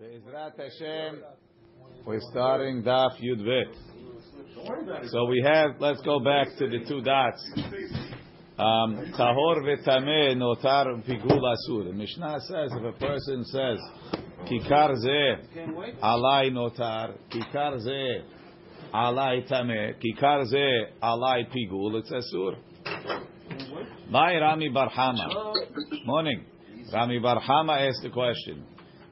Be'ezrat Hashem, we're starting Daf Yud. So we have, let's go back to the two dots. Um, tahor v'tameh notar pigul asur. The Mishnah says if a person says, kikar zeh alai notar, kikar zeh alai tameh, kikar zeh alai pigul, it's asur. By Rami Barhama. Morning. Rami Barhama asked the question.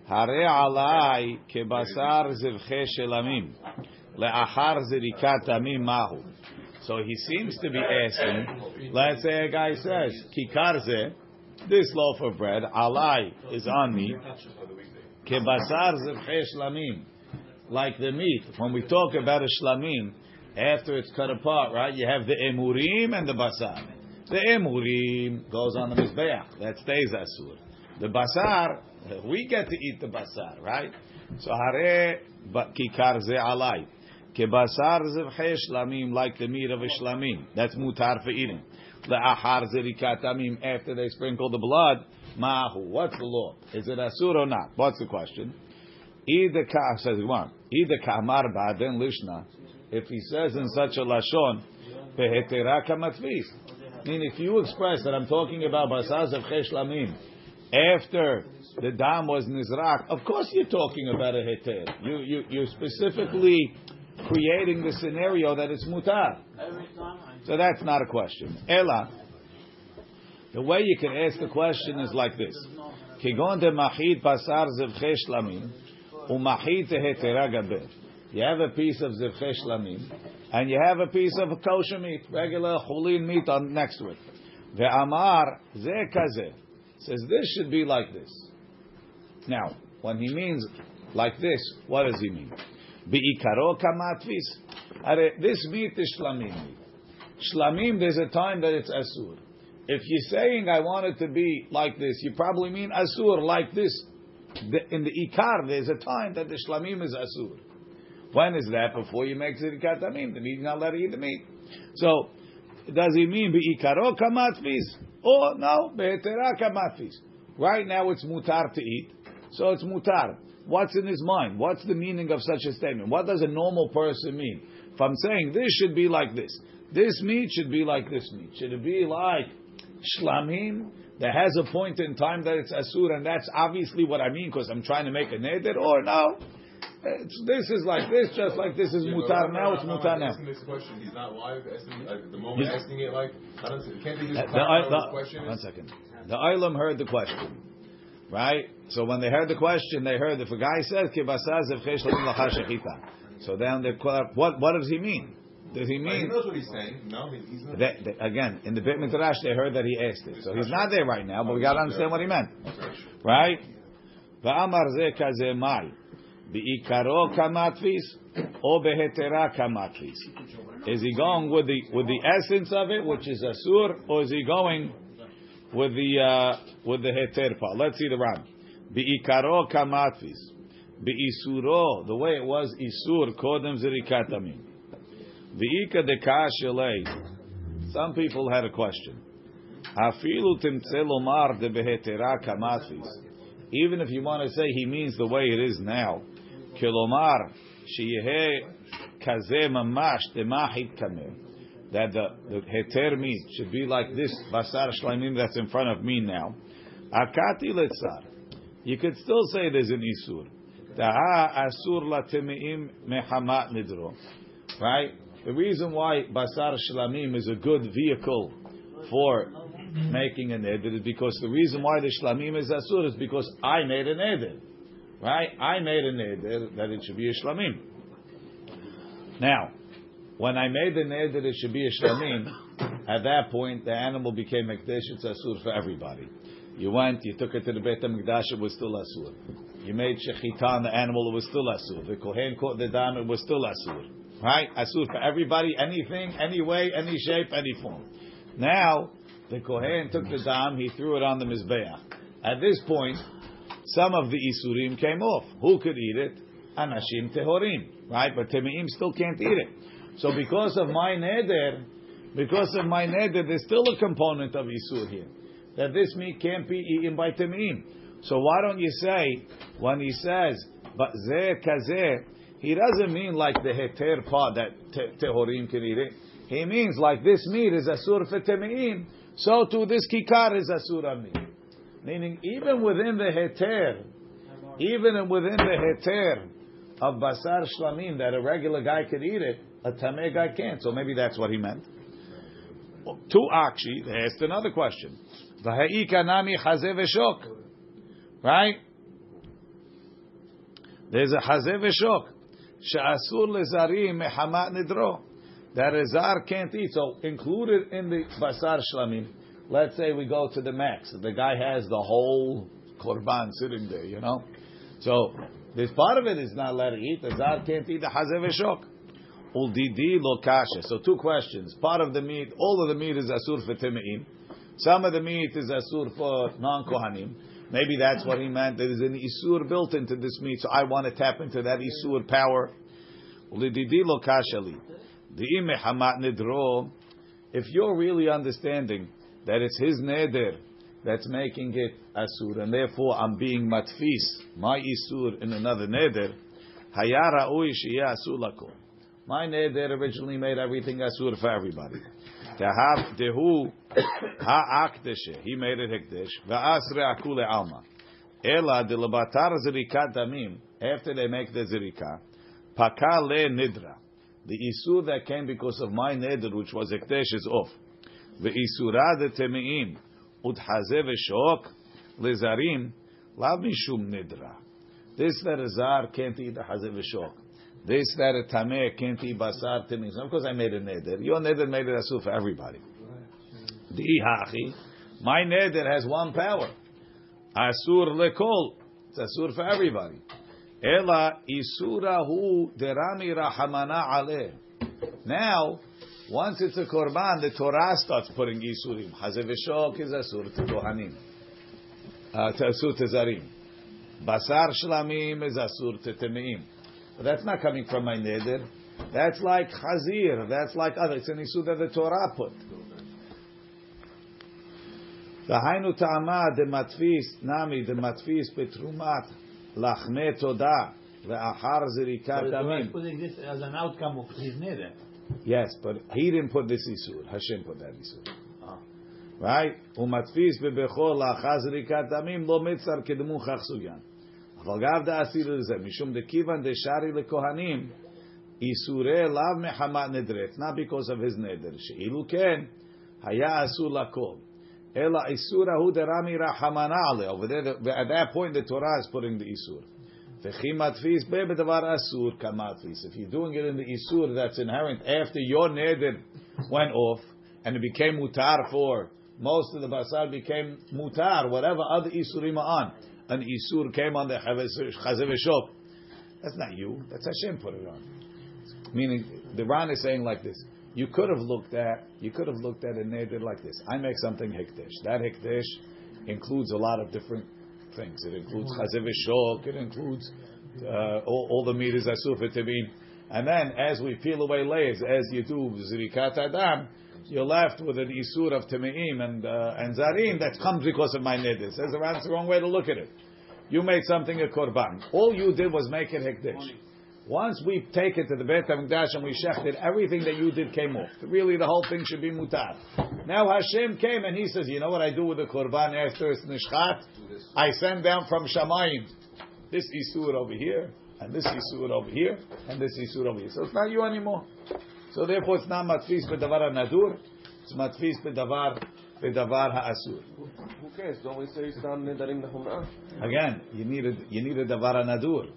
Hare alai kebasar zivche shelamim le'achar zirikat amim mahu. So he seems to be asking. Let's say a guy says kikarze, this loaf of bread alai is on me. Kebasar zivche shlamim, like the meat. When we talk about a shlamim, after it's cut apart, right? You have the emurim and the basar. The emurim goes on the mizbeach. That stays asur. The basar, we get to eat the basar, right? So hare kikar ze alai. Kebasar zevche shlamim, like the meat of a shlamim. That's mutar for eating. Le'achar zerikat amim, after they sprinkle the blood, mahu. What's the law? Is it asur or not? What's the question? Either ka, says one, either kamar ba'den lishna, if he says in such a lashon, behetera kamatvis. I mean, if you express that I'm talking about basar zevche shlamim, after the dam was nizrak, of course you're talking about a heter. You, you, you're specifically creating the scenario that it's mutar. So that's not a question. Ella, the way you can ask the question is like this. De machid basar zevche shlamim, umachid hetera gaber. You have a piece of zevche shlamim, and you have a piece of kosher meat, regular chulin meat on next to it. Ve'amar ze kazeh says this should be like this. Now, when he means like this, what does he mean? Be'ikaro kamatvis. Are this meat is shlamim. Shlamim, there's a time that it's asur. If you're saying I want it to be like this, you probably mean asur like this. In the ikar, there's a time that the shlamim is asur. When is that? Before you make zirikat amim. The meat not allowed to eat the meat. So, does he mean be'ikaro kamatvis? Oh, or no, be'etera. Right now it's mutar to eat, so it's mutar. What's in his mind? What's the meaning of such a statement? What does a normal person mean? If I'm saying this should be like this, this meat should be like this meat. Should it be like shlamim that has a point in time that it's asur, and that's obviously what I mean because I'm trying to make a neder, or no? This is like this, just like this is Yeah, mutar now. It's mutar now. Asking this question, he's not live. Asking, like, the moment He's- asking it, like, I don't. Can't they just The, the, question one is? second. The Olam heard the question, right? So when they heard the question, they heard if a guy says "Kibasaz evchesh l'im lacha shechita," so then they what what does he mean? Does he Like, he mean knows what he's saying. No, he's not. that, that- again in the Beit Midrash they heard that he asked it, so he's not there right now, but we got to understand what he meant, right? Va'amar ze kazeh mai bi'ikaro kamatvis or behetera kamatvis. Is he going with the with the essence of it, which is asur, or is he going with the uh, with the heter part? Let's see the Ran. Bi'ikaro kamatvis, bi'isuro, the way it was isur kodem zirikatamim. Bi'ika dekashelei. Some people had a question. Hafilu timtze lomar de kamatvis. Even if you want to say he means the way it is now, kilomar sheyehe kazeh mamash demahit kameh, that the, the heter meat should be like this basar shlamim that's in front of me now. Akati letzar. You could still say there's an isur. Taha asur latemeim mehamat nidro. Right? The reason why basar shlamim is a good vehicle for making an neder is because the reason why the shlamim is asur is because I made an neder. Right? I made a neder that it should be a shlamim. Now, when I made the neder it should be a shlamim, at that point the animal became mekdesh, it's asur for everybody. You went, you took it to the Beit HaMikdash, it was still asur. You made shechita the animal, it was still asur. The kohen caught the dam, it was still asur. Right? Asur for everybody, anything, any way, any shape, any form. Now, the kohen took the dam, he threw it on the mizbeach. At this point, some of the isurim came off. Who could eat it? Anashim tehorim, right? But temeim still can't eat it. So because of my neder, because of my neder, there's still a component of isur here that this meat can't be eaten by temeim. So why don't you say when he says But ze kaze, he doesn't mean like the heter part that te- tehorim can eat it. He means like this meat is asur for temeim, so too this kikar is asur on meat. Meaning even within the heter, even within the heter of basar shlamim that a regular guy could eat it, a tameh guy can't. So maybe that's what he meant. To Akshi, they asked another question. Right? There's a chazeh v'shok. She'asur lezarim mehamat nidro. That a zar can't eat. So included in the basar shlamim, let's say we go to the max. The guy has the whole korban sitting there, you know? So this part of it is not let it eat. The zar can't eat the chazeh v'shok. Uldidi lo kasha. So two questions. Part of the meat, all of the meat is asur for timeim. Some of the meat is asur for non-kohanim. Maybe that's what he meant. There is an isur built into this meat, so I want to tap into that isur power. Uldidi lo kasha li. If you're really understanding that it's his neder that's making it asur, and therefore I'm being matfis, my isur in another neder, hayara ui shiyah asur lakom. My neder originally made everything asur for everybody. Dehu ha'akdeshe. He made it hekdesh. Va'asre akule alma. Ela de lebatar zirikat damim. After they make the zirika, paka le nidra. The isur that came because of my neder, which was hekdesh, is off. De temeim udhaze v'shok lezarim lav mishum nidra. This that a zar can't eat the hazev v'shok. This that a tameh can't eat basar timim. Of course, I made a neder. Your neder made it asur for everybody. The hachi, my neder has one power. Asur lekol. It's asur for everybody. Ela isura hu derami rahamana aleh. Now, once it's a korban, the Torah starts putting isurim. Hazev v'shok is asur to kohanim. Uh, to asur to zarim. Basar shlamim is asur to temeim. But that's not coming from my neder. That's like chazir. That's like other. It's an issue that the Torah put. De matfis nami de matfis betrumat lachme toda ve'achar zirikat damim. putting this as an outcome of his neder. Yes, but he didn't put this isur. Hashem put that isur. Ah. Right? Umatfis bebechol la'achar zirikat damim lo mitzar kedemu chach sugyan. אבל גם דאסיר לזה, משום דכיוון דשארי לכהנים, איסורי לאו מחמת נדרת, not because of his נדר, שאילו כן, היה אסור לכל. אלא איסור ההוא דרמי רחמנה עליה, over there, at that point the Torah is putting the איסור. If you're doing it in the isur that's inherent after your neder went off and it became mutar for most of the basar became mutar, whatever other isurim are on. An isur came on the chazeveshop. That's not you. That's Hashem put it on. Meaning the Ran is saying like this. You could have looked at you could have looked at a neder like this. I make something hikdish. That hikdish includes a lot of different things. It includes chazev shok. It includes uh, all, all the meat is asur for tibin. And then, as we peel away layers, as you do zirikat adam, you're left with an isur of temeim and uh, and zarim that comes because of my the Ran, the wrong way to look at it. You made something a korban. All you did was make it hekdesh. Once we take it to the Beit HaMikdash and we shechted, everything that you did came off. Really, the whole thing should be mutar. Now Hashem came and He says, you know what I do with the korban after it's nishchat? I send down from Shamayim this isur over here, and this isur over here, and this isur over here. So it's not you anymore. So therefore, it's not matfis bedavar nadur. It's matfis bedavar bedavar ha'asur. Who cares? Don't we say stam nedarim lechumrah? Again, you need a you need a davar nadur.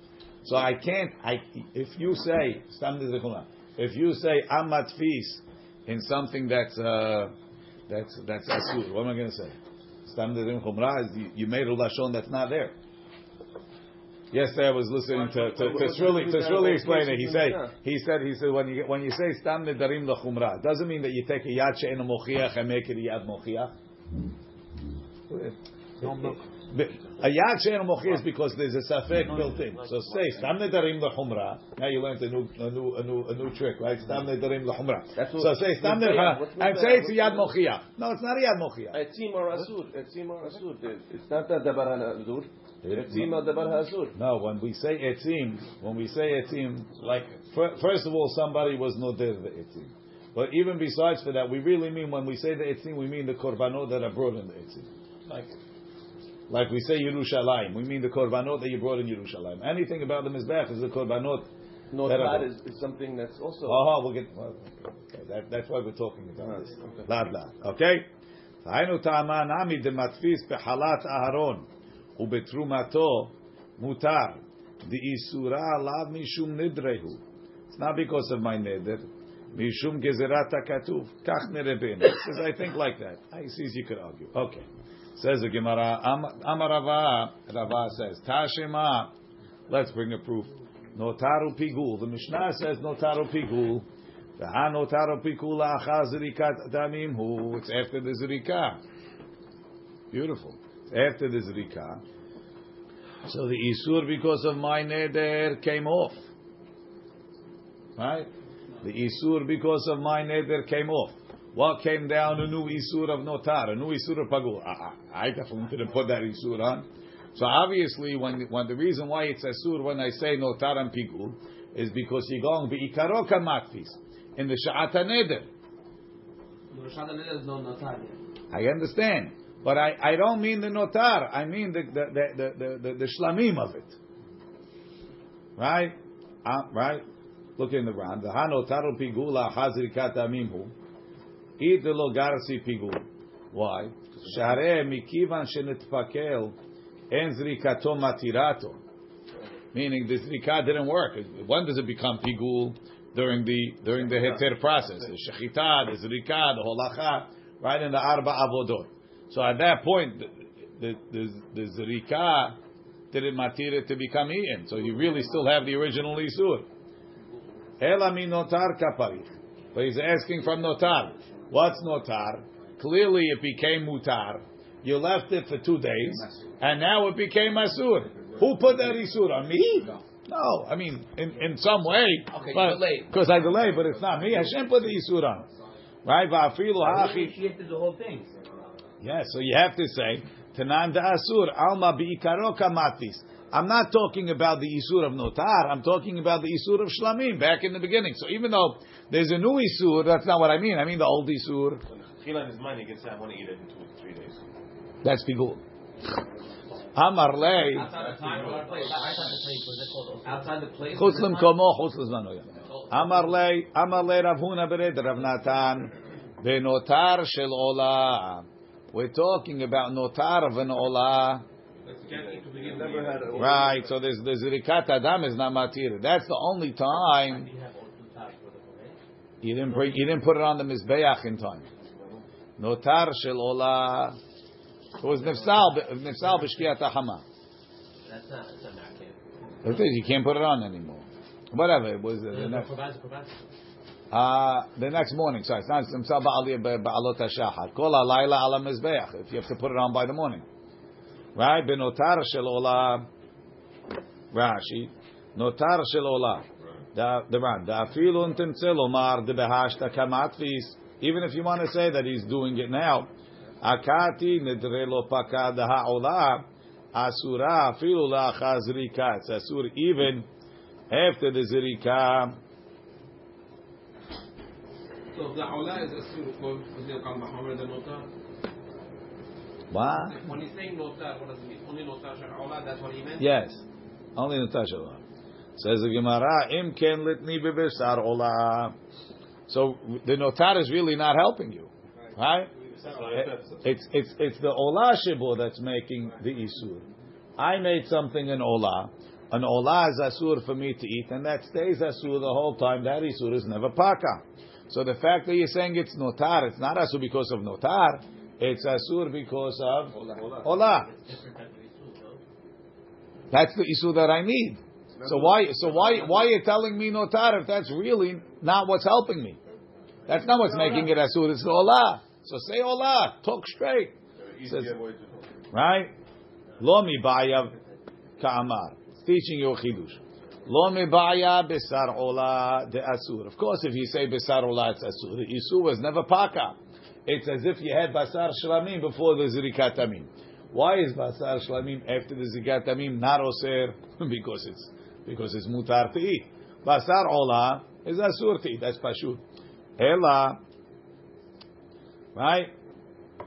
So I can't. I if you say if you say I'm matfis in something that's uh, that's that's asur, what am I going to say? Stam chumrah is you, made a lashon that's not there. Yesterday I was listening to to, to Shuli to Shuli explain it. He said he said he said when you when you say stam nedarim lechumrah, doesn't mean that you take a yad she'en mochiach and make it a yad mochiach. A yad she'en mochi is because there's a safek built in. So say stam nedarim lechumra. Now you learned a new, a new, a new, a new trick, right? Stam nedarim lechumra. That's what- So say stam what's nedarim and say it's a yad mochiach. No, it's not a yad mochiach. Etzim or asur. Etzim or asur. It's not a dabar ha'azur. Etzim or dabar ha'azur. No, when we say etzim, when we say etzim, like first of all, somebody was noder the etzim. But even besides for that, we really mean when we say the etzim, we mean the korbanot that are brought in the etzim. Like, Like we say Yerushalayim, we mean the korbanot that you brought in Yerushalayim. Anything about the mizbech is the korbanot. No, That that are- is, is something that's also. Oh, we'll get. Well, okay, that, that's why we're talking about this. Lad lad. Okay. היינו טעמה נמי דמתפיס בחלת אהרון ובתרומתו מותר דאיסורה עליו משום נדרהו. It's not because of my neder. משום גזירת הכתוב. כך מרבנו. Says I think like that. I see you could argue. Okay. Says the Gemara. Am- Amar Rava. Says Tashema. Let's bring a proof. Notaru pigul. The Mishnah says notaru pigul. V'ha notaru pigul la'achar zirikat damim hu. It's after the zirika. Beautiful. It's after the zirika. So the isur because of my neder came off. Right? The isur because of my neder came off. What came down? A new isur of notar, a new isur of pagul. I, I I definitely didn't put that isur on. So obviously, when when the reason why it's asur when I say notar and pigul is because you're going beikaro matfis in the sha'at neder. I understand, but I, I don't mean the notar. I mean the the the the, the, the, shlamim of it. Right, uh, right. Look in the Ran. The hanotaru pigula hazrikat amimhu. Logarsi pigul. Why? Share mikivan shenetpakel en zrikato matirato. Meaning the zrika didn't work. When does it become pigul? During the during the heter process, the shechita, the zrika, the holacha, right in the arba avodot. So at that point, the the, the, the zrika didn't matir it to become eaten. So you really still have the original isur. Ela mi notar kaparich. But he's asking from notar. What's notar? Clearly it became mutar. You left it for two days, and now it became asur. Who put that isur on me? No, I mean in, in some way. Okay, but, delayed. Because I delayed, but it's not me. Hashem put the isur on. Right? Va'afilu hachi. initiated the whole thing. Yeah, so you have to say Tanan da Asur Alma bi'ikaro kamatis. I'm not talking about the Isur of Notar, I'm talking about the Isur of Shlamim, back in the beginning. So even though there's a new Isur, that's not what I mean. I mean the old Isur. Chilan is mine, you can say, I want to eat it in two or three days. That's Pigul. Amar lei. Chutz l'mkomo, chutz l'zmano. Amar lei, amar lei Rav Huna bered Rav Natan. Benotar shel ola. We're talking about notar of an ola. Never had a. Right, so there's the Zirikat Adam is not matir. That's the only time you didn't bring, you didn't put it on the Mizbeach in time. Notar shel ola. It was nifsal, nifsal b'shkiyat hama. That's not. That's not Ma'akev. It is, you can't put it on anymore. Whatever, it was uh, the next, uh, the next morning. Sorry, it's not nifsal ba'aliyah ba'alot hashachar. Kol halayla ala Mizbeach, if you have to put it on by the morning. Right, benotar shel ola. Rashi, notar shel ola. The Ran, the afilun timtzel omar de behashta kamatvis. Even if you want to say that he's doing it now, akati nedre lo pakad ha'ola asura afilu la'achar zrika. It's asur even after the zrika. So the Aula is a sur because they come the Notar. What? When he's saying Notar, what does it mean? Only Notar Shal that's what he meant? Yes, only notar shel. Says the Gemara, im ken litni bebesar ola. So the notar is really not helping you, right? It's it's it's the ola shibo that's making the isur. I made something in ola. An ola is asur for me to eat, and that stays asur the whole time. That isur is never paka. So the fact that you're saying it's notar, it's not asur because of notar. It's asur because of ola. That's the isur that I need. So why so why why are you telling me notar if that's really not what's helping me? That's not what's making it asur. It's the ola. So say ola. Talk straight. Says- right? Lo mibaya ka'amar. It's teaching you a chidush. Lo mibaya besar ola de asur. Of course, if you say besar ola, it's asur. The isur was never paka. It's as if you had basar shlamim before the zirikat tamim. Why is basar shlamim after the zirikat tamim not oser? because it's because it's mutar to eat. Basar ola is asur to eat. That's pashut. Ela, right?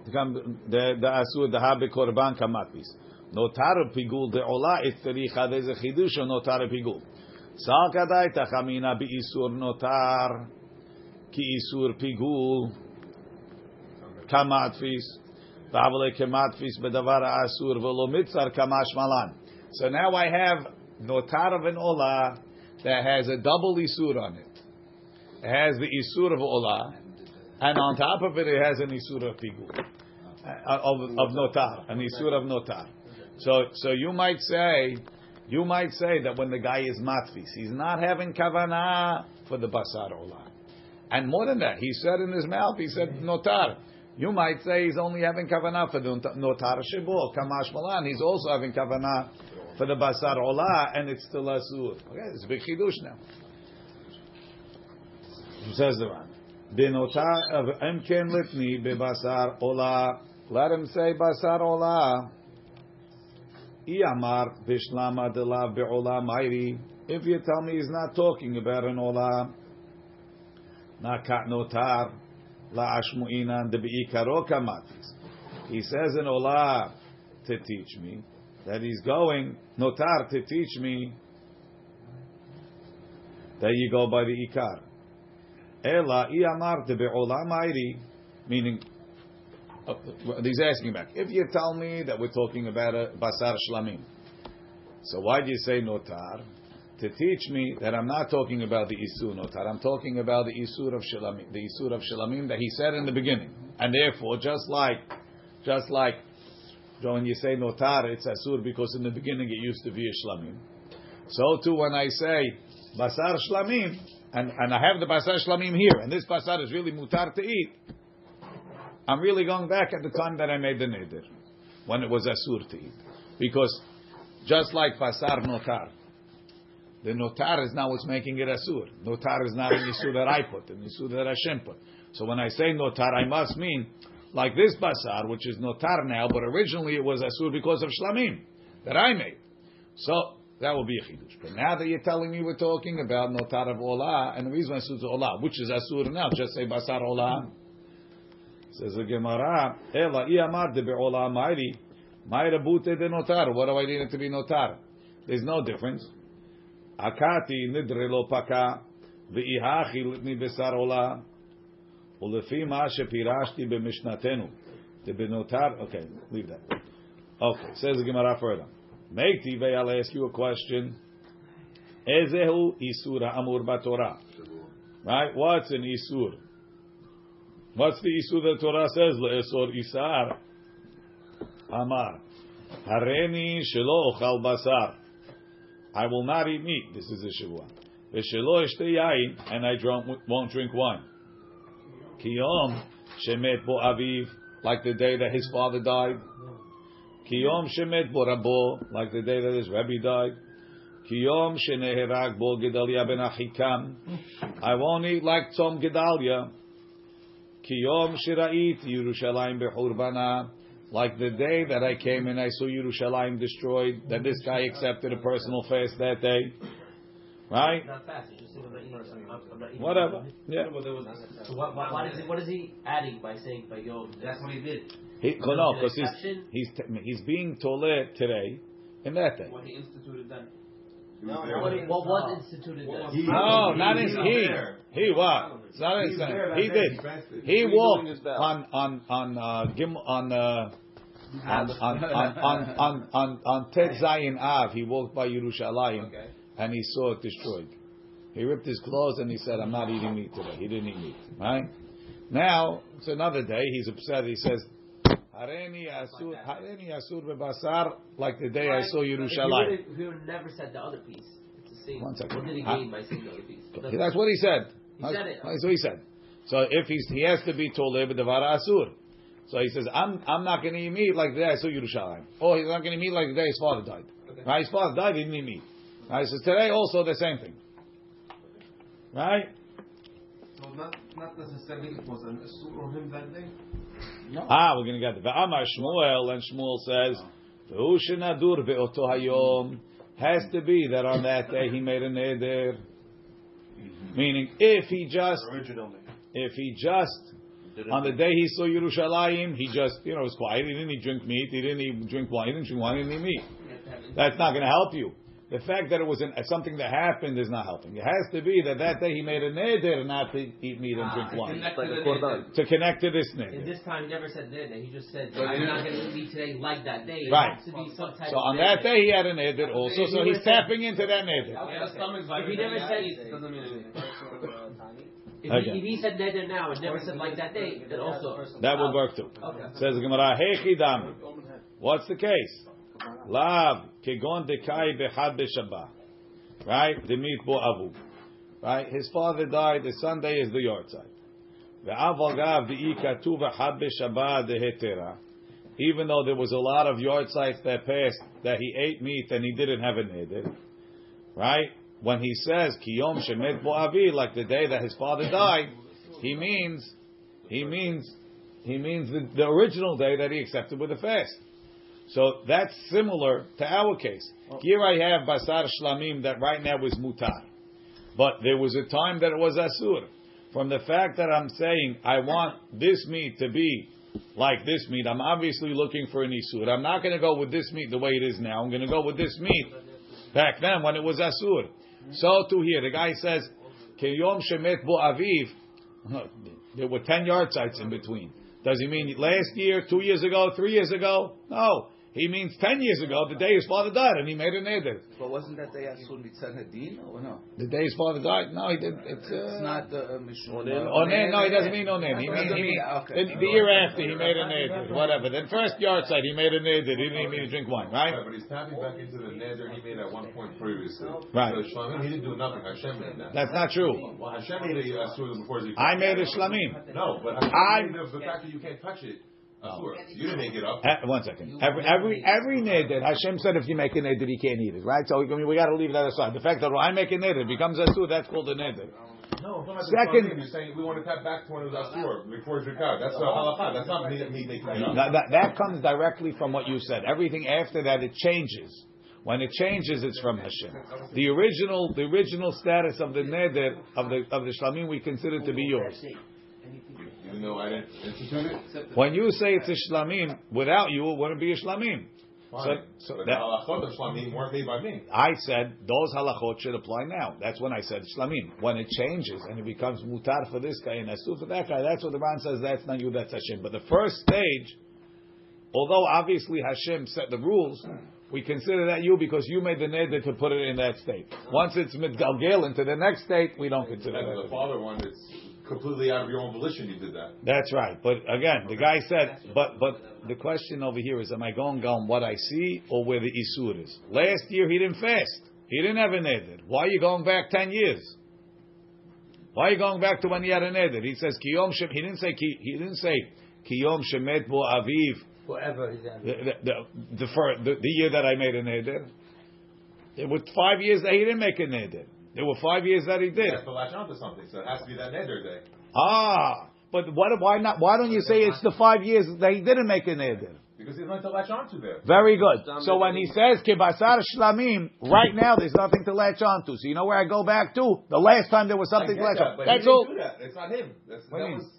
The the asur the habe korban kamatis. Notar pigul de ola it tericha. There's a chidush on notar pigul. Sal kadai tachamina bi isur notar ki isur pigul kamatfis. Bedavar asur velo mitzar kamash malan. So now I have notar of an ola that has a double isur on it. It has the isur of ola, and on top of it, it has an isur of pigul uh, of, of notar, an isur of notar. So, so you might say, you might say that when the guy is matfis, he's not having kavanah for the basar olah. And more than that, he said in his mouth, he said notar. You might say he's only having kavanah for the notar shibur, kamash malan. He's also having kavanah for the basar olah, and it's still asur. Okay, it's a big chidush now. Says the one. Benotar of emken litni bebasar olah. Let him say basar olah. Iyamar bishlama delav be'olah mairi. If you tell me he's not talking about an olah, nakat notar He says in olah to teach me that he's going notar to teach me that you go by the ikar. Ela iyamar de be'olah mairi, meaning uh, he's asking back. If you tell me that we're talking about a basar shlamim, so why do you say notar? To teach me that I'm not talking about the isur notar. I'm talking about the isur of shlamim, the isur of shlamim that he said in the beginning. And therefore, just like, just like when you say notar, it's asur because in the beginning it used to be a shlamim. So too, when I say basar shlamim, and, and I have the basar shlamim here, and this basar is really mutar to eat, I'm really going back at the time that I made the neder, when it was asur to eat. Because just like basar notar, the notar is now what's making it asur. Notar is not an isur that I put, an isur that Hashem put. So when I say notar, I must mean like this basar, which is notar now, but originally it was asur because of shlamim that I made. So that will be a chidush. But now that you're telling me we're talking about notar of olah, and the reason asur is olah, which is asur now, just say basar olah. Says the Gemara, Ela iyamar de be'olah ma'iri, ma'ira bute de notar. What do I need it to be notar? There's no difference. Akati nidre lo paka, ve'ihachi litni besar olah, ולפי מה שפירשתי במשנתנו, דבנותר, okay, leave that. Okay, says the Gemara further. Meikti, I'll ask you a question. Ezehu isur amur batorah. Right? What's an isur? What's the isur that Torah says? Le'esor isar. Amar. Hareni shelo ochal basar. I will not eat meat. This is a shavua. V'shelo eshte yain, and I drunk, won't drink wine. Kiyom shemet bo aviv, like the day that his father died. Kiyom shemet bo rabo, like the day that his rabbi died. Kiyom sheneherag bo Gedalia ben Achikam. I won't eat like Tzom Gedalia. Kiyom shira'it Yerushalayim bechurbanah. Like the day that I came and I saw Yerushalayim destroyed, that this guy accepted a personal fast that day. Right? Not fast. It's just I'm eating. I'm not, I'm not eating. Whatever. Yeah. So what, what, what is he, what is he adding by saying by Yom? That's what he did. He, Was no, because he's, he's, t- he's being tole today and that day. What he instituted then. No, what, what was instituted What then? was- No, He- not he his he. He what? It's not his He's there He did. He. He walked doing his best. on on on uh, Gim on uh, on on on on on on, on Tet Zayin Av. He walked by Yerushalayim Okay. and he saw it destroyed. He ripped his clothes and he said, "I'm not eating meat today." He didn't eat meat. Right? Now it's another day. He's upset. He says. Hareni asur, hareni asur bebasar, like the day I saw If Yerushalayim. He would, he never said the other piece. It's the same. One second. What did he gain by saying the other piece? That's what he said. He said it. That's what he said. So if he's he has to be told asur, So he says, I'm I'm not going to eat meat like the day I saw Yerushalayim. Or he's not going to eat meat like the day his father died. Right? His father died, he didn't eat meat. Right? So today also the same thing. Right? So not not necessarily it was an Isur on him that day. No. Ah, we're going to get the Amar Shmuel, and Shmuel says, "V'hu shenadur be'oto hayom." Has to be that on that day he made a neder. Meaning, if he just, Originally. if he just on the day he saw Yerushalayim, he just, you know, was quiet. He didn't eat drink meat. He didn't eat drink wine. He didn't drink wine. He didn't eat meat. That's not going to help you. The fact that it was an, something that happened is not helping. It has to be that that day he made a neder not to eat meat and ah, drink wine. Connect Like to a the korban. To connect to this And neder. this time he never said that. He just said, I'm not going to eat meat today like that day. It Right. has to be some type So of on that day he had a neder also, so he's tapping into that neder. Okay, okay. If he never said, it doesn't mean anything. if, Okay. he, if he said neder now and never said like that day, then also. That would work too. Okay. Says Gemara, Hey Chidami. What's the case? Lav kegon dekai behad b'shabbat. Right? Demit bo avu. Right? His father died. The Sunday is the yahrzeit. Ve'av agav de'i katuv behad b'shabbat dehetera. Even though there was a lot of yahrzeits that passed that he ate meat and he didn't have a neder. Right? When he says kiyom shemet bo avi, like the day that his father died, he means he means he means the, the original day that he accepted with a fast. So that's similar to our case. Here I have basar shlamim that right now is mutar, but there was a time that it was asur. From the fact that I'm saying I want this meat to be like this meat, I'm obviously looking for an isur. I'm not going to go with this meat the way it is now. I'm going to go with this meat back then when it was asur. So too here, the guy says, "Kiyom shemet bo aviv." There were ten yahrzeits in between. Does he mean last year, two years ago, three years ago? No. He means ten years ago, the day his father died, and he made a neder. But wasn't that day Asul Mitzad Hadin or no? The day his father died? No, he did. It's, uh, It's not the uh, Mishum. Onen, no, he doesn't mean onen. He mean, he mean Okay. the, the year after he made a neder, whatever. Then first yahrzeit he made a neder. He didn't even mean to drink wine, right? Right, but he's tapping back into the neder he made at one point previously. Right. So Shlamim, he didn't do nothing. Hashem did that. That's not true. Well, Hashem made a asur before he. I made a shlamim. No, but I- made the, the fact that you can't touch it. Asur. You didn't make it up. Uh, one second. Every every every neder, Hashem said if you make a neder, you can't eat it, right? So I mean, we got to leave that aside. The fact that I make a neder becomes a suit, that's called a neder. No, it's not like Second- You're saying we want to tap back to one it was asur before Zikah. That's the halakha. That's not me, me making it up. That, that, that comes directly from what you said. Everything after that, it changes. When it changes, it's from Hashem. The original, the original status of the neder of the of the shlamim we consider to be yours. Even though I didn't institute it. When you say it's a shlamim, without you, it wouldn't be a shlamim. So, so but that, the halachot of Shlamim weren't made by me. I said those halachot should apply now. That's when I said shlamim. When it changes and it becomes mutar for this guy and asur for that guy, that's what the Ran says. That's not you. That's Hashem. But the first stage, although obviously Hashem set the rules, we consider that you because you made the neder to put it in that state. Once it's mitgalgel into the next state, we don't consider And the that. father one, it's completely out of your own volition you did that. That's right. But again, the guy said, but but the question over here is, am I going on what I see or where the isur is? Last year he didn't fast. He didn't have a neder. Why are you going back ten years? Why are you going back to when he had a neder? He says kiyom shem. He didn't say he didn't say kiyom shemet bo aviv. Forever is that. The the the, the, the the year that I made a neder. There were five years that he didn't make a neder. There were five years that he did. That's to latch onto something, so it has to be that neder day. Ah, but what? Why not? Why don't you say it's the five years that he didn't make a neder? Because he's going to latch onto there. Very good. So when he says kibasar shlamim, right now there's nothing to latch on to. So you know where I go back to? The last time there was something get to latch that, on. but That's he didn't all. do that. It's not him. That's, What do that you mean? was, that-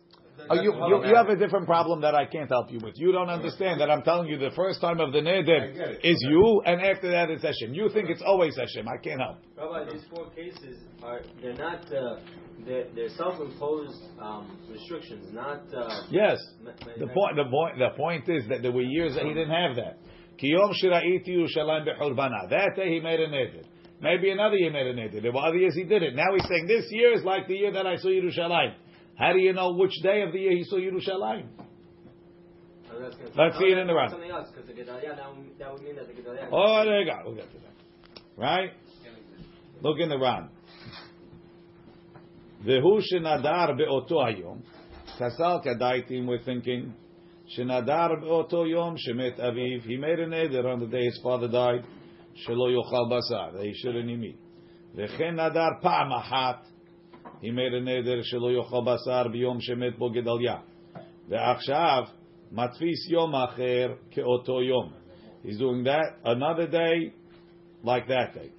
Oh, you, you, you have a different problem that I can't help you with. You don't understand that I'm telling you the first time of the neder is you, and after that it's Hashem. You think it's always Hashem. I can't help. Rabbi, these four cases are they're not uh, they're, they're self-imposed um, restrictions, not. Uh, Yes. ma- ma- The point, the point, the point is that there were years that he didn't have that. Kiyom shira'iti Yerushalayim. That day he made a neder. Maybe another year he made a neder. There were other years he did it. Now he's saying this year is like the year that I saw Yerushalayim. How do you know which day of the year he saw Yerushalayim? Oh, Let's see it in the oh, Ran. Something else, because the Gedalia that would, that would mean that the Gedalia. Oh, there you go. We'll get to that. Right? Look in the Ran. Vehu shenadar be'oto hayom. Kasal kadaitim, we're thinking, Shenadar be'oto yom shemet aviv. He made an neder on the day his father died. Shelo yochal basar. That he shouldn't eat meat. V'chen nadar pa'am. He made a neder shelo yochal basar biyom shemet bo Gedalia. Ve'achshav matfis yom acher ke'oto yom. He's doing that another day like that day.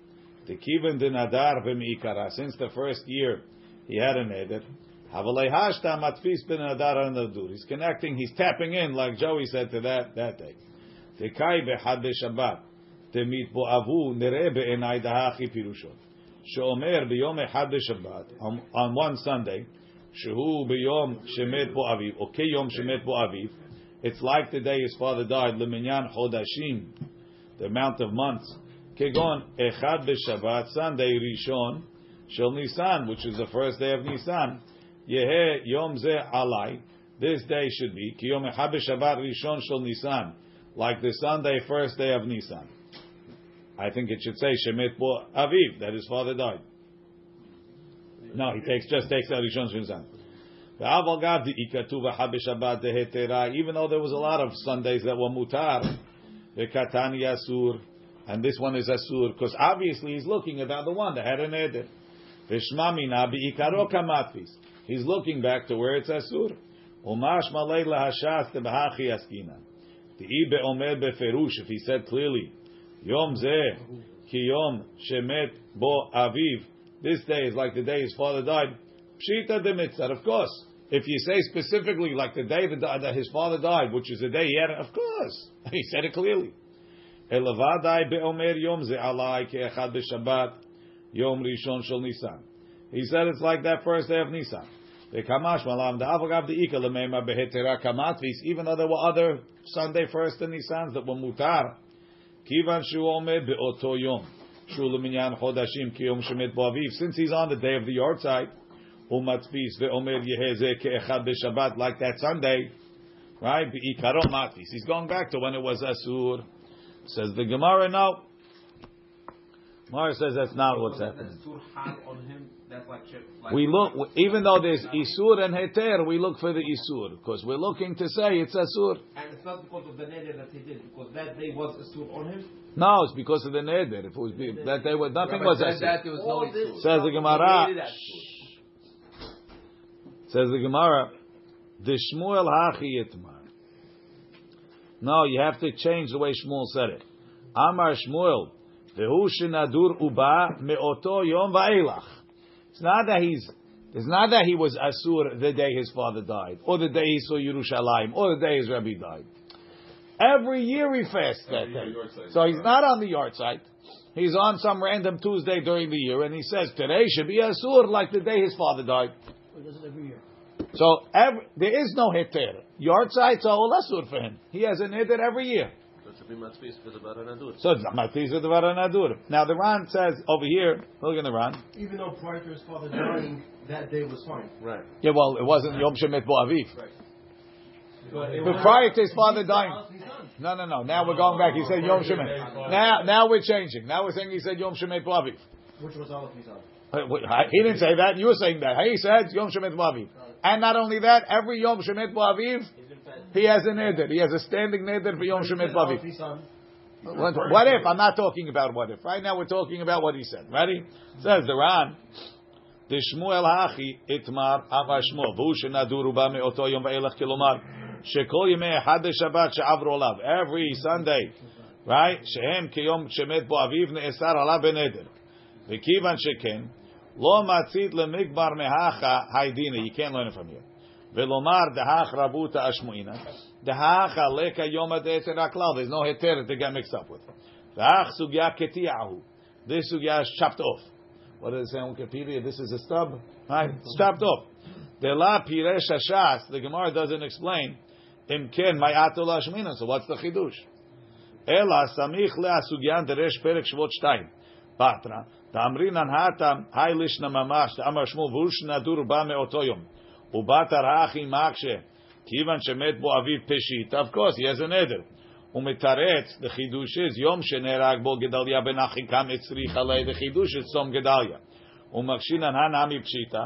The kiven de nadar v'mi'ikara. Since the first year he had a neder. Havalei hashta matfis ben nadar anadur. He's connecting. He's tapping in like Joey said to that that day. Tekai behad Shabbat. Temit bo avu nere be'enai dahachi pirushon. שאומר ביום אחד בשבת, on, on one Sunday, שהוא ביום שמת בו אביו, או כיום שמת בו אביו, it's like the day his father died, למניין חודשים, the amount of months, כגון אחד בשבת, Sunday ראשון של ניסן, which is the first day of Nisan, יהא יום זה עלי, this day should be, כי יום אחד בשבת ראשון של ניסן, like the Sunday first day of Nisan. I think it should say Shemet Bo Aviv that his father died. No, he takes just takes out Rishon Shenzan. Even though there was a lot of Sundays that were mutar, the katani asur, and this one is asur, because obviously he's looking at the one that had an eder. Vishmamina biikaro kamatvis. He's looking back to where it's asur. Umash malay lahashas tebahachi askina. Ti'i be'omer beferush. If he said clearly, Yom zeh ki yom shemet bo aviv. This day is like the day his father died. Pshita de mitzvah. Of course, if you say specifically like the day that, his father died, which is the day he had, of course, he said it clearly. Elavadai beomer yom ze alai ke'echad b'Shabbat yom rishon shel Nisan. He said it's like that first day of Nisan. Kamash malam da'avagav de'ika lemema behetera kamatvis. Even though there were other Sunday first in Nisans that were mutar. Since he's on the day of the ke'echad b'Shabbat, like that Sunday, right? Be'ikaro matfis. He's going back to when it was asur. Says the Gemara, no. Gemara says that's not what's happening. Sur had on him. That's like chip. Like We look, even though there's isur and heter, we look for the isur because we're looking to say it's asur. And it's not because of the neder that he did, because that day was a sur on him. No, it's because of the neder. If it was be- that they was nothing was But asur. that there was no All this- issue. Says the Gemara. Created that source. Says the Gemara, the Shmuel hachi itmar. No, you have to change the way Shmuel said it. Amar Shmuel, vehu shenadur uba meoto yom va'elach. It's not that he's. It's not that he was asur the day his father died, or the day he saw Yerushalayim, or the day his Rebbe died. Every year he fasts that Every year, day. yard. So he's not on the yahrzeit. He's on some random Tuesday during the year, and he says today should be asur like the day his father died. So every, there is no heter. Yahrzeits are all asur for him. He has an heter every year. So it should be matzvis for the baranadur. So it's matis of the varanadur. Now the Ran says over here, look in the Ran. Even though prior to his father dying, that day was fine. Right. Yeah, well, it wasn't Yom Shemet Bo Aviv. But, it But prior to his father dying. No, no, no. Now we're going back. He said Yom Shemet. Now, now we're changing. Now we're saying he said Yom Shemet Bo Aviv. Which was all of his own. Uh, wait, He didn't say that. You were saying that. He said Yom Shemet Bo Aviv. And not only that, every Yom Shemet Bo Aviv, he has a neder. He has a standing neder for Yom Shemet Bo Aviv. His son. What, what if? I'm not talking about what if. Right now we're talking about what he said. Ready? Says the Ran. The Shmuel Hachi Itmar Amar Shmuel Vu Shenaduru Ba Me'oto Yom Va'elach Kilomar Shekol Yemei Had Shabbat She'avro Olav Every Sunday, right? Shehem Kiyom Shemet Bo Aviv Ne'esar Alav Beneder V'kivan Sheken Lo Matzit LeMikbar Mehacha Haidina You can't learn it from here Velomar Dehach Rabuta Ashmuina Dehach Aleka Yom Adeter Aklal There's no heter to get mixed up with Dehach Sugya Ketiyahu This Sugya is chopped off what does it say on Wikipedia? This is a stub, right? Stopped off. De la piresh hashas. The Gemara doesn't explain. Imken mayatul hashmina. So what's the chidush? Ela samich leasugyan deresh perek shvot shtayim. Patra. Tamrin anhatam hay lishna mamash. Amar shmu vush nadur ba me'oto yom. Ubatar hachi makshe. Kivan shemet bo aviv peshit. Of course, he has an eder. ומתרץ, the חידוש is, יום שנהרג בו גדליה בן אחיקם הצריך עלי, the חידוש is צום גדליה. ומקשינן הנמי פשיטה,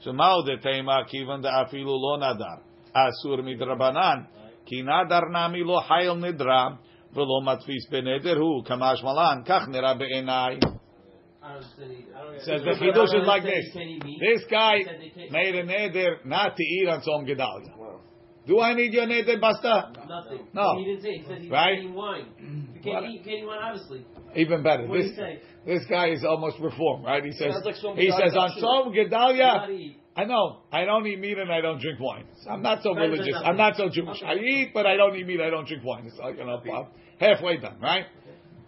so מהו דתימה כיוון דאפילו לא נדר, אסור מדרבנן, כי נדר נמי לא חייל נדרה ולא מדפיס בנדר הוא כמשמלן, כך נראה בעיניי. Says the understand. chidush is I don't like this. Can he meet? This guy He said they can't- made a neder not to eat on Tzom Gedalia. Wow. Do I need your neder, Basta? Nothing. No. He didn't say. He said he's Right? eating wine. You What? can't eat, can't eat wine, obviously. Even better. What did This, say? this guy is almost reformed, right? He says, like he says on too. Tzom You Gedalia. I know, I don't eat meat and I don't drink wine. So I'm not so religious. I'm not so. Jewish. I eat, but I don't eat meat. I don't drink wine. It's like, you know, halfway done, right?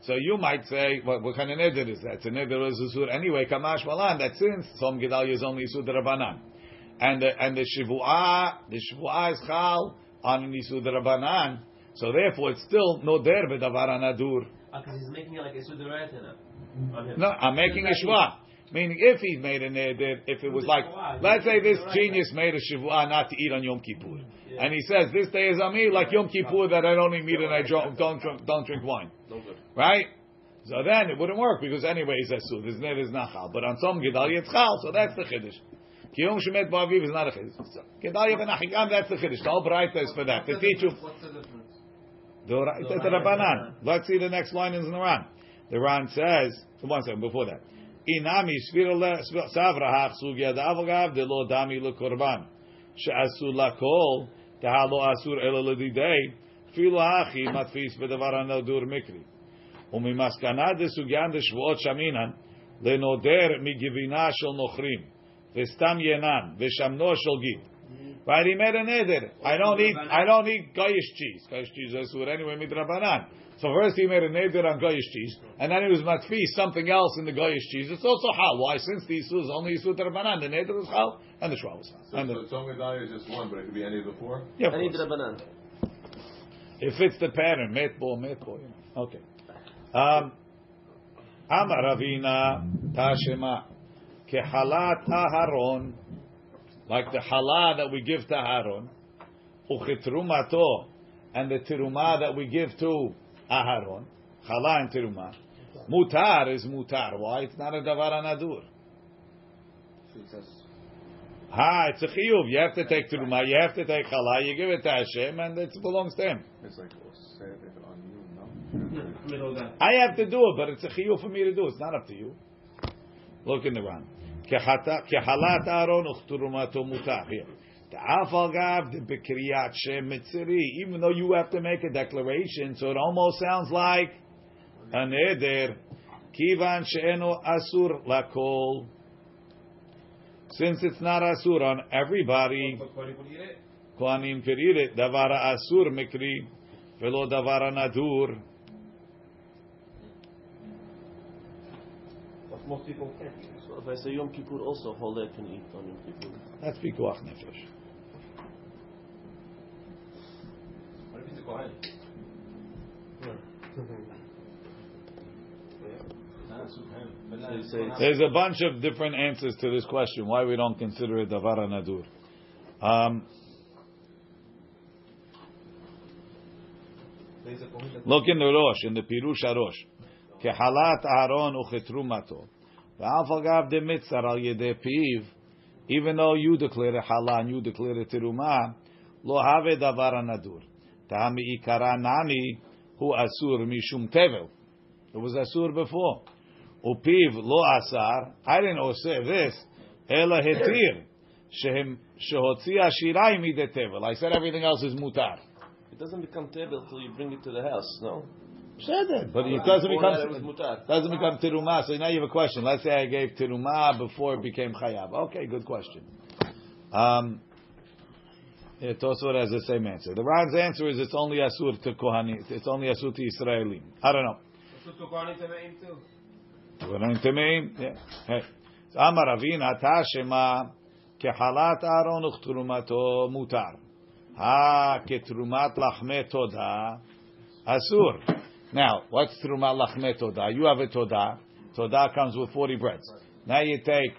So you might say, what, what kind of neder is that? It's a neder is a sur. Anyway, kamash malan. That since Tzom Gedalia is only isur derabanan, and the and the shivuah, the shivuah is chal on an isur derabanan. So therefore, it's still no der bedavar anadur. Ah, because he's making it like on him. No, I'm making a shva. Meaning, if he made a neder, if it was like, let's say this genius made a shivua not to eat on Yom Kippur, and he says this day is on me like Yom Kippur that I don't eat meat and I don't don't drink, don't drink wine, No good. right? So then it wouldn't work because anyway he says so. This neder is nachal, but on Tzom Gedalia it's chal, so that's the chiddush. Kiyom shemet ba'aviv is not a chiddush. So, Gedalia v'nachigam that's the chiddush. The whole braita is for that to teach you. What's the difference? The Ra- the Rabbanan. Let's see the next line in the Ran. The Ran says, one second before that. Inami svira savra hach sugya da'avogav de lo dami le korban. She'asu lakol Kahalo asur eloledi day. Filo I don't eat, I don't eat goyish cheese. Goyish cheese is asur anyway mitrabanan. So first he made a neder on goyish cheese, and then he was matfi something else in the goyish cheese. It's also hal. Why? Since the isu is only isu drabanan, the neder was hal and the shva was hal. So, And the- so Tzom Gedalia is just one, but it could be any of the four? yeah, of Any course. drabanan. It fits the pattern. Metbo, metbo. You know. Okay. Um, Amar Ravina Tashema Kehalat Aharon, like the halah that we give to Aharon, Uchitrumato, and the tiruma that we give to Aharon, Chala and Teruma. Mutar is mutar. Why? It's not a davar anadur. Ha, it's a chiyuv. You have to take teruma. You have to take chala. You give it to Hashem, and it belongs to him. It's like said on you, no? I have to do it, but it's a chiyuv for me to do. It's not up to you. Look in the one. Kehalat Aaron uchturumato mutar. Here. Even though you have to make a declaration, so it almost sounds like an eder. Kivan she'enu asur lakol. Since it's not asur on everybody, kohanim could eat it. Davara asur mikri, velo davara nadur. Most people can't. So if I say Yom Kippur, also Holeh can eat on Yom Kippur. That's pikuach nefesh. What if he's a Kohen? So you say it's There's a bunch of different answers to this question. Why we don't consider it davar nadur? Um, look in the Rosh, in the Pirush Arosh. כחלת אהרון וכתרומתו. ואף אגב דמצר על ידי פיו, even though you declare a halah and you declare a tiruma, לא הווה דבר הנדור. Tami ikara nami hu asur mishum tevel. It was asur before. Upiv lo asar. I didn't say this. Ela hetir. Shehem shehotzi ashirai mide tevel. I said everything else is mutar. It doesn't become tevel till you bring it to the house, no? But, but it doesn't become it doesn't become tiruma. So now you have a question. Let's say I gave tiruma before it became chayav. Okay, good question. Um, yeah, Tosfot has the same answer. The Ran's answer is it's only asur to kohani. It's only asur to Israelim. I don't know. So to Kohanim Tameim too. דברים טמאים, כן. אמר רבין, אתה שמה כחלת אהרון וכתרומתו מותר. אה, כתרומת לחמי תודה, אסור. Now, what's תרומת לחמי תודה? You have a תודה. תודה comes with 40 breads. Now you take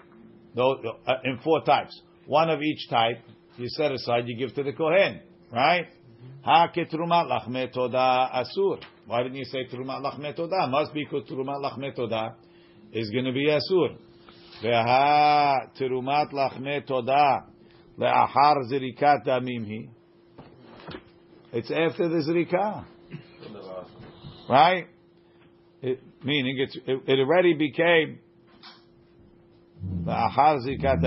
those, uh, in four types. One of each type, you set aside, you give to the Kohen. Right? Mm-hmm. Ha ketrumat lachme toda asur. Why didn't you say trumat lachme toda? Must be because trumat lachme toda is going to be asur. Veha trumat lachme toda le'achar zirikat damim hi. It's after the zrika, right? It, meaning it's it, it already became the achar zrikat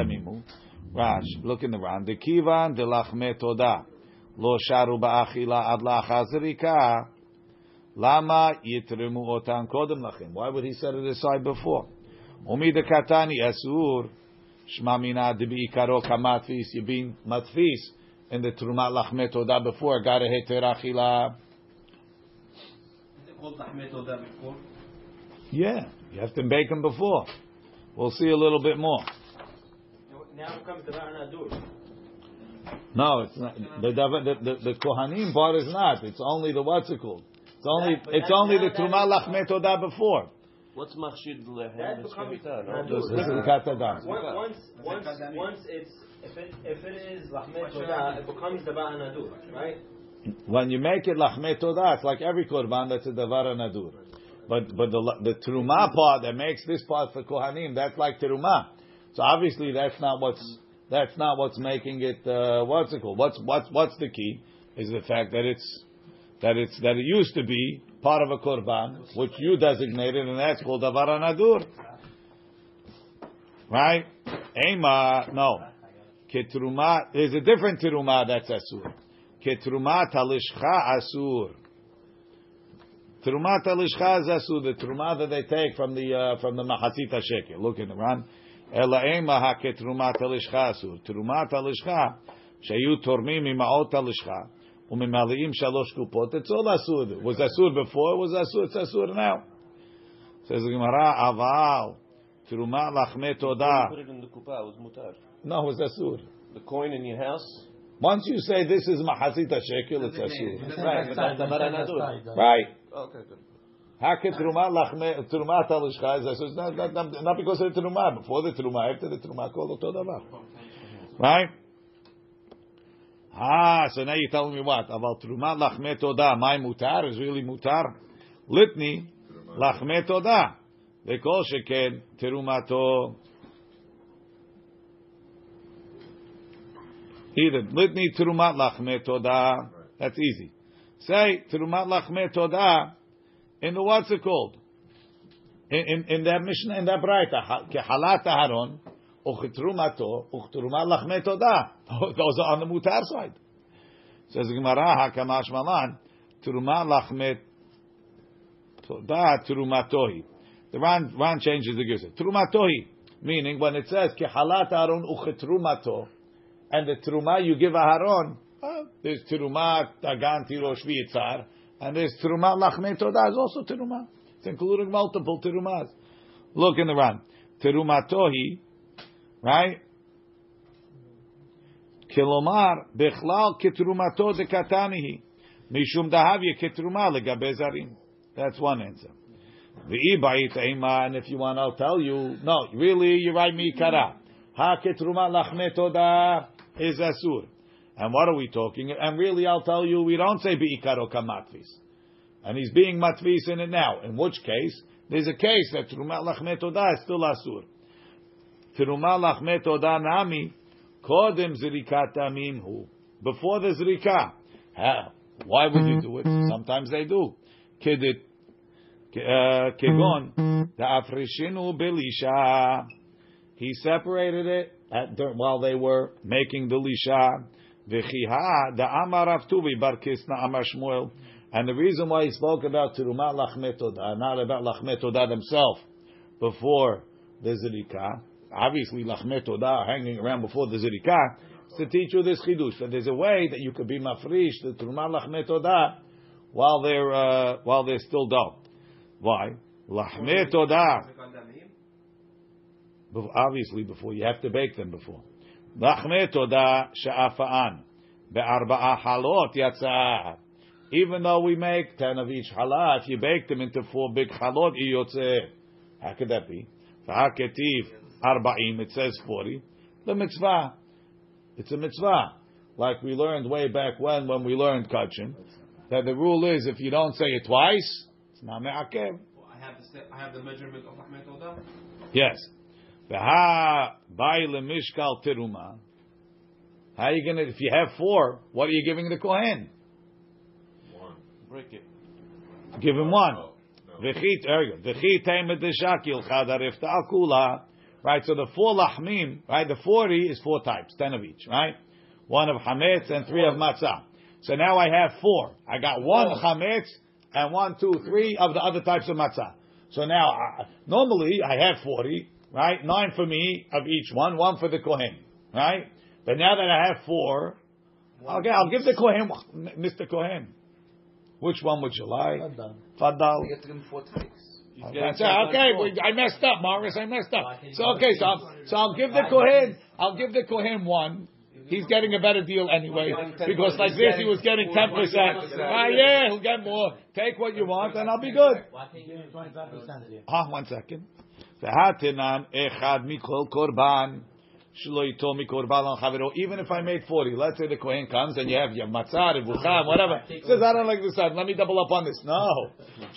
Rash, look in the Ran. The kivan de lachme toda lo sharu ba'achila ad la'achazrika. Lama yitrimu otan kodem lachem. Why would he set it aside before? Umi de katani asur shma mina de bi'ikaro kamatvis. You're being matvis in the trumat lachme toda before. Got a heter achila. Is it called Lachme Toda before? Yeah, you have to bake them before. We'll see a little bit more. Now comes the Nadur. No, it's not. The, the, the, the Kohanim part is not. It's only the what's it called? It's only That- it's only the that Truma is- Lachme Toda before. What's machshid lehem? That It's becomes Shemitah, no? This is Katadam. Once, once, once, once it's if it if it is Lachme Toda, it becomes the Nadur, right? When you make it Lachme Toda, it's like every Korban that's a Davar Nadur. But but the the Truma part that makes this part for Kohanim, that's like Truma. So obviously that's not what's that's not what's making it uh, what's it called? What's what's what's the key? Is the fact that it's that it's that it used to be part of a korban, which you designated, and that's called davar nadur. Right? Ema, no. Ketruma, there's a different teruma that's asur. Ketruma talishcha asur. Teruma talishcha is asur. The teruma that they take from the uh, from the machatzit hashekel. Look in the Ran. Ela ema ha ketruma talishcha asur. Teruma talishcha shayu tormim imaot talishcha. Umimaliim shalosh kupot. It's all asur. Was asur before? Was asur? It's asur now. Says the Gemara, aval. Teruma lachme toda. Put it in the kupa. It was mutar. No, it's asur. The coin in your house. Once you say this is machatzit hashekel, it's asur. Right, but that's davar nadur. Right. Okay, good. Haket truma lachme truma talishcha is asur. Not, not, not, not because of the truma. Before the truma, after the truma, called oto davar. Right. Ah, so now you're telling me what? About truma lachme toda, my mutar is really mutar. Litni lachme toda. V'kol sheken terumato. Either litni terumat lachme toda. That's easy. Say terumat lachme toda in the what's it called? In, in, in that Mishnah, in that Braita, kehalat Aharon, uchetrumato, uchterumat lachme toda. Those are on the mutar side. Says Gemara, hakamash malan, terumat lachme toda, terumatohi. The Ran, Ran changes the girsa. Trumatohi, meaning when it says kehalat Aharon uchetrumato, and the truma you give Aharon, uh, there's truma tagan tirosh v'yitzar, and there's truma lachme toda is also truma. It's including multiple terumas. Look in the Ran. Terumatohi, right? Kilomar bechlal ketrumato dekatanihi mishum dahavya ketruma legabe zarim. That's one answer. V'ibait ema, and if you want, I'll tell you. No, really, you write me kara. Ha ketruma lachme toda is asur. And what are we talking? And really, I'll tell you, we don't say bi'ikaro kamatvis. And he's being matvis in it now. In which case, there's a case that Truma Lachme Toda is still Asur. Truma Lachme Toda Nami, Kodem Zrikat Amimhu. Before the Zrika. How? Why would you do it? Sometimes they do. Kedit, uh, Kegon, the Afrishinu Belisha. He separated it at, while they were making the Lisha. V'chiha, the Amar Rav Tuvi Bar Kisna Amar Shmuel. And the reason why he spoke about Terumat Lachmetodah, not about Lachmetodah himself, before the Zerika, obviously Lachmetodah hanging around before the Zerika, is to teach you this chidush that there's a way that you could be mafrish the Terumat Lachmetodah while they're uh, while they're still dough. Why? Lachmetodah. Obviously, before you have to bake them before. Lachmetodah she'afaan be'arba'a halot yatzah. Even though we make ten of each challah, if you bake them into four big chalot, iyotze. How could that be? V'haketiv arba'im, it says forty. The mitzvah. It's a mitzvah. Like we learned way back when, when we learned kachin, that the rule is if you don't say it twice, it's not me'akev. I have the step, I have the measurement of Lachme Toda. Yes. How are you gonna, if you have four, what are you giving the kohen? One. Break it. Give him one. V'chi, there you go. V'chi temet deshakil chadarif ta'akula. Right, so the four lahmim, right, the 40 is four types, 10 of each, right? One of chametz and three of matzah. So now I have four. I got one chametz and one, two, three of the other types of matzah. So now, uh, normally I have 40, right? Nine for me of each one, one for the kohen, right? But now that I have four, okay, I'll give the kohen. Mr. Kohen. Which one would you like? Fadal. You have to give him four takes. That's it. Okay, we, I messed up, Morris. I messed up. So okay, so I'll, so I'll give the kohen. I'll give the kohen one. He's getting a better deal anyway because like this he was getting ten percent. Ah, yeah, he'll get more. Take what you want, and I'll be good. Why can't you give him 25% here? Ah, one second. V'hatinan echad mikol korban. Shloito mikorban on Even if I made 40, let's say the Kohen comes and you have, you have matzah, revucham, whatever. Says, I don't like this side. Let me double up on this. No.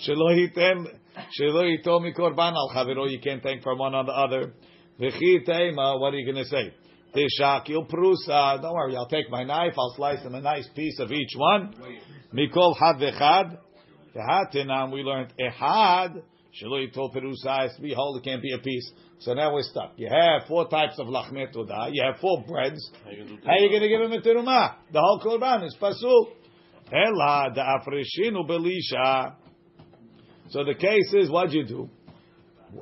Shloito mikorban al chavero. You can't take from one on the other. V'chi teima. What are you going to say? Tishakil prusa. Don't worry. I'll take my knife. I'll slice them a nice piece of each one. Mikol had v'chad. V'hatinam. We learned ehad. Shaloi told Perusai, to be whole, it can't be a piece. So now we're stuck. You have four types of lachmet todah. You have four breads. How are you going to give him a teruma? The whole korban is pasul. Ela the afreshinu belisha. So the case is, what you do?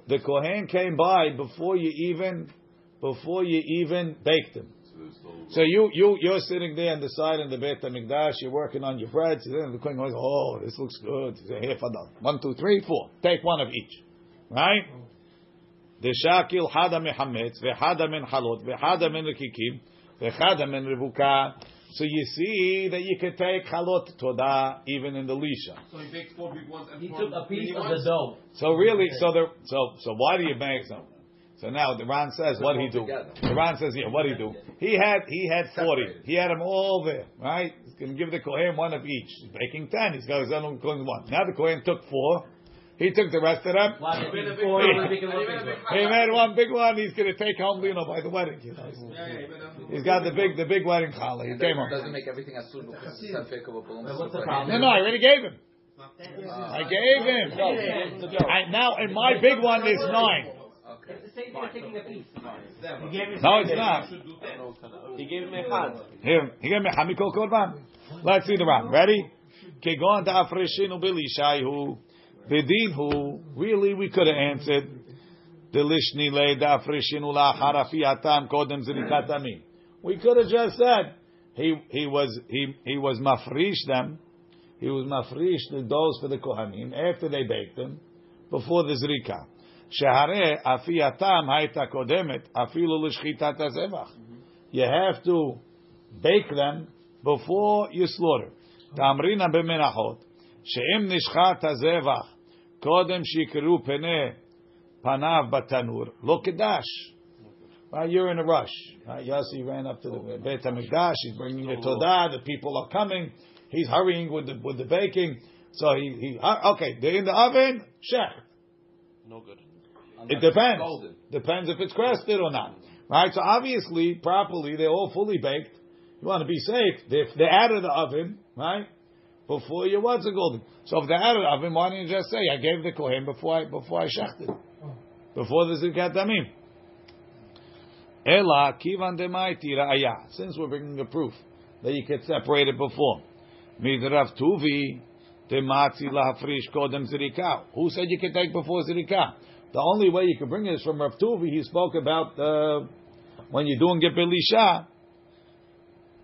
The kohen came by before you even before you even baked him. So you you you're sitting there on the side in the Beit Hamikdash. You're working on your breads. And then the queen goes, "Oh, this looks good. Here, fadal. One, two, three, four. Take one of each, right?" The shakil hada mehametz v'hada min halot v'hada min rikikim v'hada min revuka. So you see that you can take halot toda even in the lisha. So he baked four big ones. he took a piece of the dough. So really, so the so so why do you bake some? So now the Ran says, what did he do? Together. The Ran says, yeah, what did he do? He had he had forty. He had them all there, right? He's going to give the kohen one of each. He's making ten. He's got his own kohen one. Now the kohen took four. He took the rest of them. Why did made a he one. big one made a big big one? He made one big one. He's going to take home, you know, by the wedding. You know. Yeah, yeah, he made a- He's got the big the big wedding challah. He And came home. doesn't make everything as suitable because it's safek of a belongs But to what's the problem? No, no, I already gave him. I gave him. I, now, and my big one is nine. Okay. It's the same thing as taking a piece. No, it's not. He gave him a had. Here, he gave me hamikol korban. Let's see the Ran. Ready? Kegon da'afreshinu bilishayu. Vidinhu. Really, we could have answered. Delishni le da'afreshinu la'achar afiyatam kodem zirikat amin. We could have just said he he was he he was mafrish them. He was mafrish the doughs for the kohanim after they baked them, before the zrika. Shehare afiyatam hayta kodemet afilu l'shchitat hazevach. You have to bake them before you slaughter. תאמרינא במנחות, שאם נשחט הזבח קודם שיקראו פני פניו בתנור, לא קדש. Right, you're in a rush. Right, Yossi ran up to the Beit HaMikdash, he's bringing the Todah, the people are coming, he's hurrying with the, with the baking. So he, he uh, okay, they're in the oven, shech. No good. It depends. Golden. Depends if it's crusted or not. Right? So obviously, properly, they're all fully baked. You want to be safe. If they're out of the oven, right? Before you what's a golden. So if they're out of the oven, why don't you just say, I gave the kohen before I before I shechted, before the zrikat damim. Ela kivan demaiti ra'aya. Since we're bringing a proof that you could separate it before. Midrav tuvi dematzi lahafrish kodem zirika. Who said you could take before zirika? The only way you can bring it is from Rav Tuvi. He spoke about uh, when you're doing it belisha.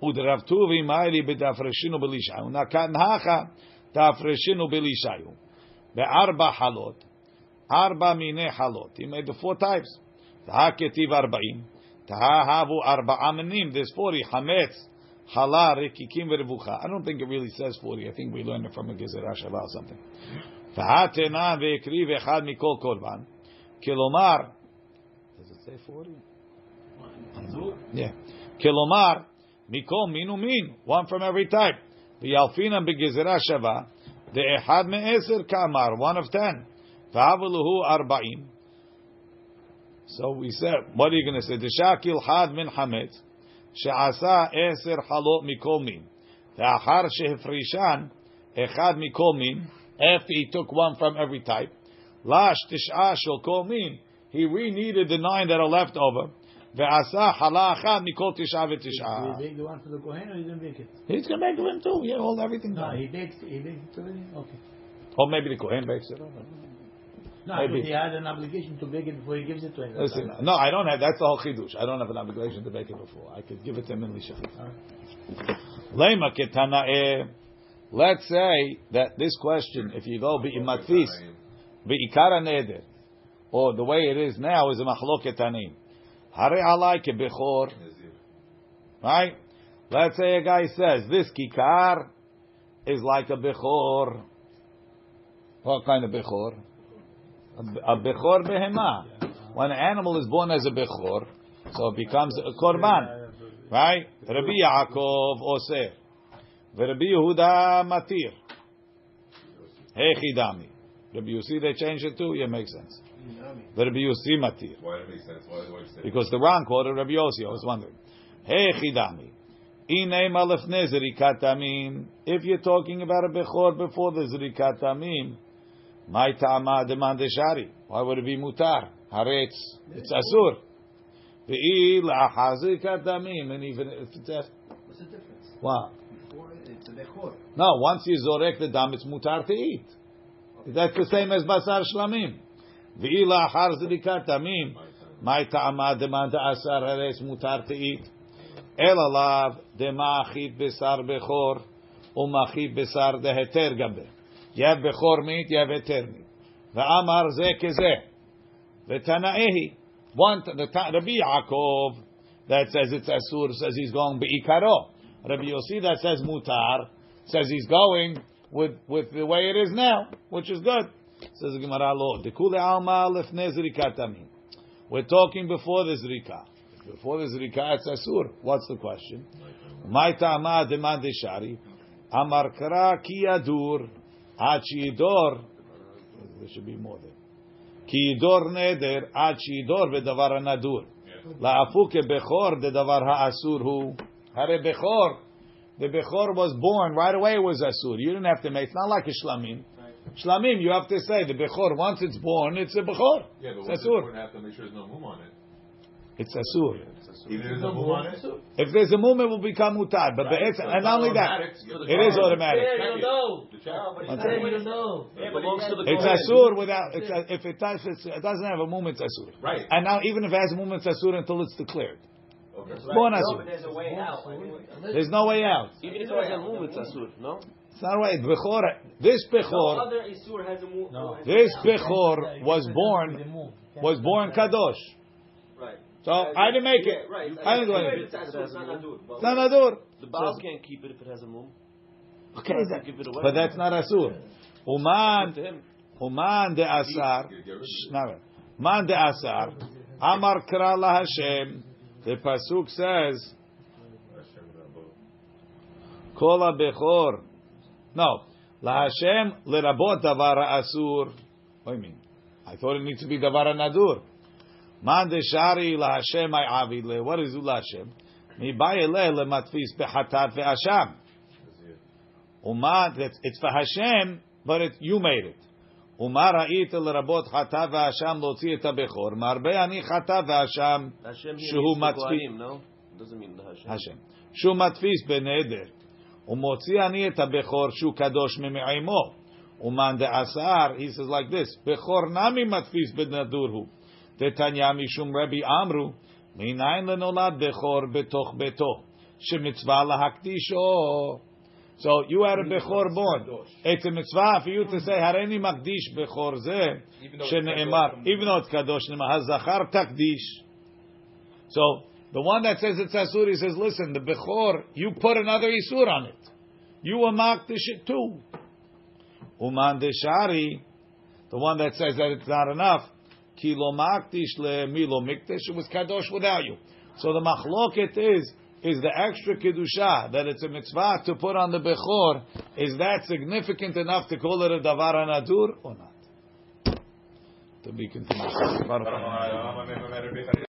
Udrav Tuvi ma'ili b'dafreshinu belisha. Unakat nhacha tafreshinu belishayu. Be'arba halot. Arba mine halot. He made the four types. Taha ketiv arba'im. Taha havu arba amenim. There's 40. Hametz. Hala, Rikikim, Vervucha. I don't think it really says 40. I think we learned it from a Gezerah Shabbat or something. והתנה והקריב אחד מכל קורבן. כלומר, does it say 40? Yeah. כלומר, מכל מין ומין, one from every type. וילפינם בגזרה שווה, דאחד מעשר כאמר, one of ten. והבו להו ארבעים. So we said, what are you going to say? דשקיל חד מן חמץ, שעשה עשר חלות מכל מין. ואחר שהפרישן, echad mikol min. After he took one from every type, lash tish'a shel kol min. He re-kneaded the nine that are left over. Ve'asa hala achad mikol tish'a He v'tish'a. baked the one for the Kohen or he didn't bake it? He's gonna make him too. Yeah, all everything No, done. he baked, he baked it already? Okay. Or maybe the Kohen bakes it. No, Maybe. he had an obligation to bake it before he gives it to him. Listen, no, I don't have. That's the whole chidush. I don't have an obligation to bake it before. I could give it to him in lishachit. Lema ketanae. Let's say that this question, if you go be bi'imatfis, bi'ikara neder, or oh, the way it is now is a machloket. Hare alai kebechor, right? Let's say a guy says this kikar is like a bechor. What kind of bechor? A bechor behema. When an animal is born as a bechor, so it becomes a korban, right? Rabbi Yaakov oseh, Rabbi Yehuda matir. Hechidami. Rabbi Yossi they changed it too. Yeah, makes sense. Mm-hmm. Rabbi Yossi matir. Why it make sense? Why, why you say Because the Ran quoted Rabbi Yossi. I was wondering. Hey chidami. Ine malefne zrikat tamim. If you're talking about a bechor before the zrikat tamim, my ta'ama demand shari. Why would it be mutar? Haretz. It's asur. Ve'i la'achar zrikat. And even if it's a, What's the difference? wow. Before it's a dechor. No, once you zorek the dam, it's mutar to eat. That's the same as basar shlamim. Ve'i la'achar zrikat tamim. My ta'ama demand asar haretz mutar to eat. El alav dema'achit besar bechor umachit besar deheter gabe. You bechor meat, you have heter meat. Ve'amar ze keze. Ve'tanaehi. One, the Rabbi Yaakov that says it's asur says he's going beikaro. Rabbi Yossi that says mutar says he's going with, with the way it is now, which is good. Says the Gemara, Lo, Dekule Alma Lefne Zrikatamin. We're talking before the Zrika. Before the Zrika, it's Asur. What's the question? My Tama Demand Shari. Amar Kara Ki Adur. Achidor. There should be more there. Ki Idor Neder. Achidor Vedavar Nadur. La'afuke Bechor Dedavar Ha'asur Hu. Hare Bechor. The Bechor was born right away was Asur. You didn't have to make. It's not like a Shlamim. Shlamim, you have to say the Bechor. Once it's born, it's a Bechor. Yeah, but it's Asur. You have to make sure there's no mum on it. It's Asur. Yeah, it's asur. If there's a mum on it, if there's a mum, it will become mutar. But right. the, so and not only that, it is automatic. Yeah, you don't know. No, but it's you don't know. Yeah, it belongs to the It's Asur without. It's, if it, touches, it doesn't have a mum, it's Asur. Right. And now, even if it has a mum, it's Asur until it's declared. Okay. Born No, asur. but there's a way out. There's no way out. Even if it has a mum, it's asur, no? It's not right. Bechor, this No Bechor, other Isur has a mum. No. this Bechor was born, was born Kadosh. Right. So I didn't make it. Right. I didn't do It's anything. Asur, it's not Nadur. It's. The Baal can't keep it if it has a mum. Okay, that- give it away. but that's not Asur. Uman, to. Uman de Asar. Shh, now. Man de Asar. Amar Kra la Hashem. The pasuk says, Kol Bechor. No. La Hashem lerabot davar asur. What do you mean? I thought it needs to be davar nadur. Man de shari la Hashem ay avid le. What is la Hashem? Mi bayele le matfis behatat ve'asham. It's, it's for Hashem, but it, you made it. Umar ha'it lerabot chata ve'asham lotzi et ha'bechor. Marbe ani chata ve'asham Hashem here Shehu means the matzvi- Kohanim, no? Doesn't mean the Hashem. Hashem. שהוא מדפיס בנדר, ומוציא אני את הבכור שהוא קדוש ממעימו. ומאן דעשר, he says like this, בכור נמי מדפיס בנדור הוא. דתניא משום רבי אמרו, מניין לנולד בכור בתוך ביתו, שמצווה להקדישו. So you had a Bechor born. It's a mitzvah for you to say, Hareni Makdish Bechor Zeh, Shene'emar. Even though it's Kadosh, Hazachar Takdish. So the one that says it's Asur, he says, listen, the Bechor, you put another Isur on it. You were mark the shit too. Uman Deshari, the one that says that it's not enough, Kilo Makdish Le Milo Mikdish, it was Kadosh without you. So the Machloket is, is the extra kedusha that it's a mitzvah to put on the bechor, is that significant enough to call it a davar anadur or not? To be continued.